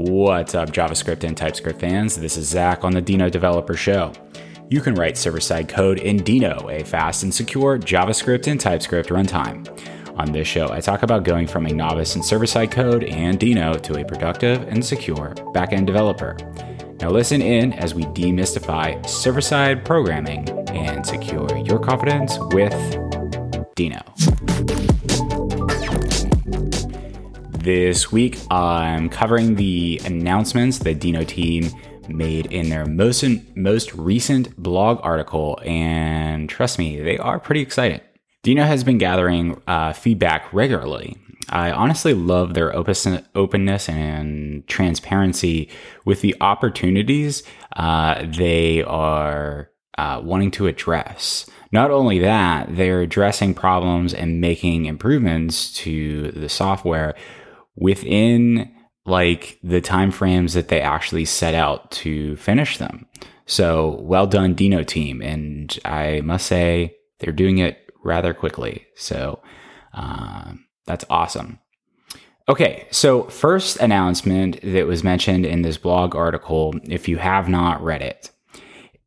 What's up, JavaScript and TypeScript fans? This is Zach on the Deno Developer Show. You can write server side code in Deno, a fast and secure JavaScript and TypeScript runtime. On this show, I talk about going from a novice in server side code and Deno to a productive and secure backend developer. Now, listen in as we demystify server side programming and secure your confidence with Deno. This week, I'm covering the announcements the Deno team made in their most most recent blog article, and trust me, they are pretty excited. Deno has been gathering uh, feedback regularly. I honestly love their openness and transparency with the opportunities uh, they are uh, wanting to address. Not only that, they're addressing problems and making improvements to the software within like the time frames that they actually set out to finish them. So well done, Deno team. And I must say they're doing it rather quickly. So uh, that's awesome. Okay, so first announcement that was mentioned in this blog article, if you have not read it,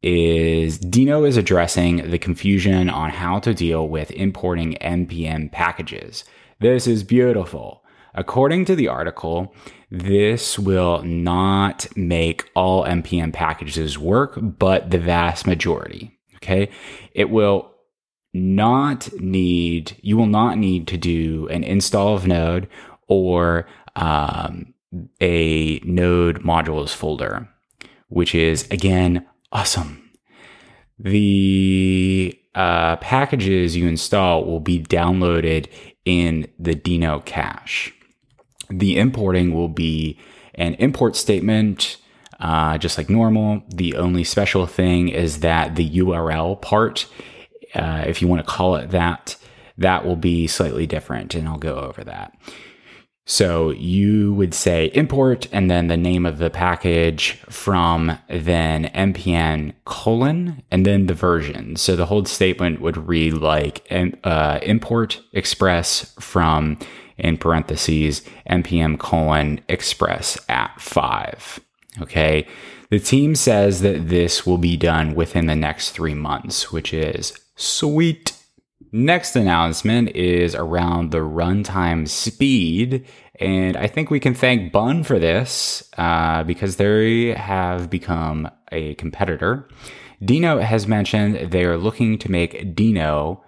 is Deno is addressing the confusion on how to deal with importing npm packages. This is beautiful. According to the article, this will not make all npm packages work, but the vast majority. Okay. It will not need, you will not need to do an install of Node or um, a Node modules folder, which is again awesome. The uh, packages you install will be downloaded in the Deno cache the importing will be an import statement, uh, just like normal. The only special thing is that the URL part, uh, if you want to call it that, that will be slightly different, and I'll go over that. So you would say import and then the name of the package from then npm colon and then the version. So the whole statement would read like uh, import express from in parentheses npm colon express at five. Okay. The team says that this will be done within the next three months, which is sweet. Next announcement is around the runtime speed. And I think we can thank Bun for this uh, because they have become a competitor. Deno has mentioned they are looking to make Deno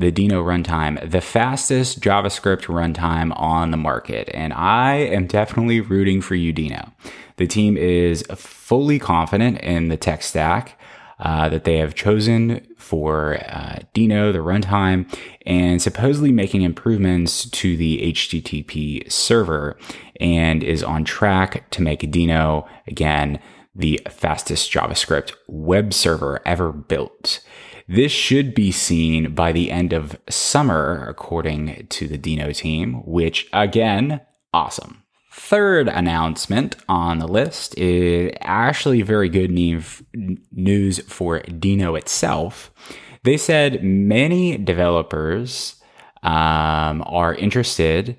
the Deno runtime, the fastest JavaScript runtime on the market. And I am definitely rooting for you, Deno. The team is fully confident in the tech stack uh, that they have chosen for uh, Deno, the runtime, and supposedly making improvements to the HTTP server and is on track to make Deno, again, the fastest JavaScript web server ever built. This should be seen by the end of summer, according to the Deno team, which again, awesome. Third announcement on the list is actually very good news for Deno itself. They said many developers um, are interested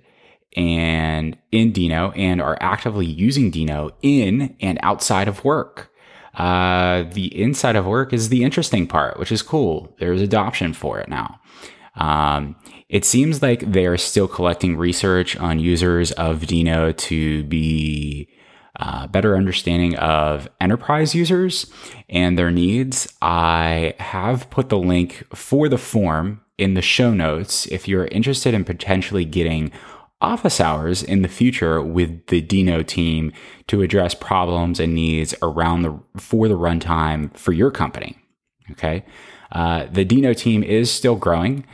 and in Deno and are actively using Deno in and outside of work. Uh, the inside of work is the interesting part, which is cool. There's adoption for it now. Um, it seems like they're still collecting research on users of Deno to be uh, better understanding of enterprise users and their needs. I have put the link for the form in the show notes if you're interested in potentially getting office hours in the future with the Deno team to address problems and needs around the for the runtime for your company. Okay. Uh, the Deno team is still growing,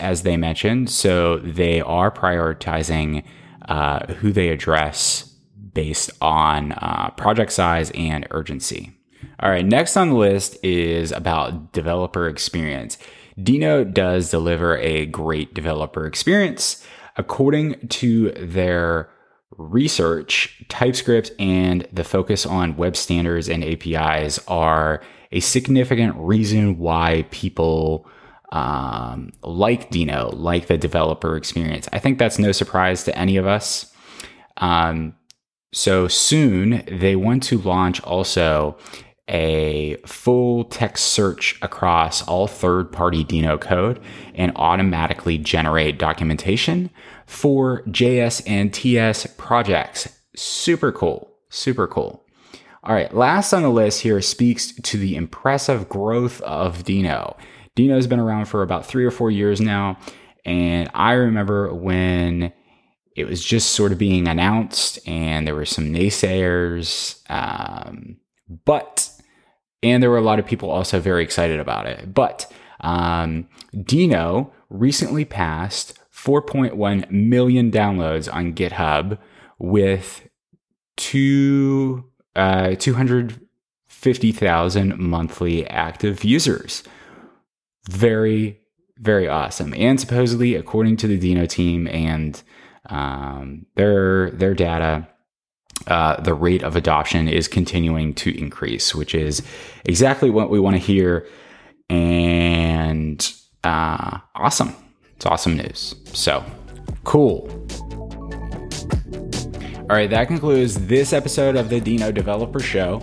as they mentioned, so they are prioritizing uh, who they address based on uh, project size and urgency. All right, next on the list is about developer experience. Deno does deliver a great developer experience. According to their research, TypeScript and the focus on web standards and APIs are a significant reason why people um, like Deno, like the developer experience. I think that's no surprise to any of us. Um, So soon they want to launch also a full text search across all third party Deno code and automatically generate documentation for JS and TS projects. Super cool. Super cool. All right, last on the list here speaks to the impressive growth of Deno. Deno's been around for about three or four years now. And I remember when it was just sort of being announced and there were some naysayers. Um, but, and there were a lot of people also very excited about it. But um, Deno recently passed 4.1 million downloads on GitHub with two, uh, 250,000 monthly active users. Very, very awesome. And supposedly, according to the Deno team and um, their their data, uh, the rate of adoption is continuing to increase, which is exactly what we want to hear. And uh, awesome. It's awesome news. So cool. All right, that concludes this episode of the Deno Developer Show.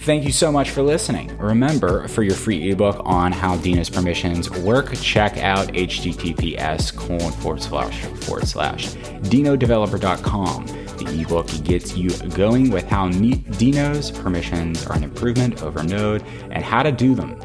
Thank you so much for listening. Remember, for your free ebook on how Deno's permissions work, check out https colon forward slash forward slash denodeveloper.com. Ebook gets you going with how Deno's permissions are an improvement over Node and how to do them.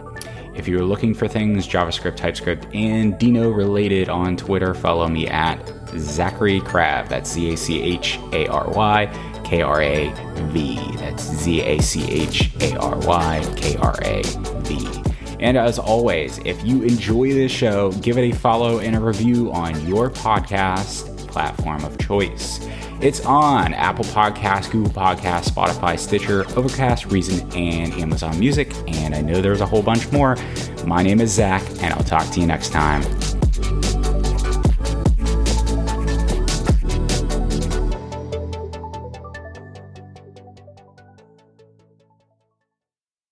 If you're looking for things JavaScript, TypeScript, and Deno related on Twitter, follow me at Zachary Krav. That's Z A C H A R Y K R A V. That's Z A C H A R Y K R A V. And as always, if you enjoy this show, give it a follow and a review on your podcast platform of choice. It's on Apple Podcasts, Google Podcasts, Spotify, Stitcher, Overcast, Reason, and Amazon Music. And I know there's a whole bunch more. My name is Zach, and I'll talk to you next time.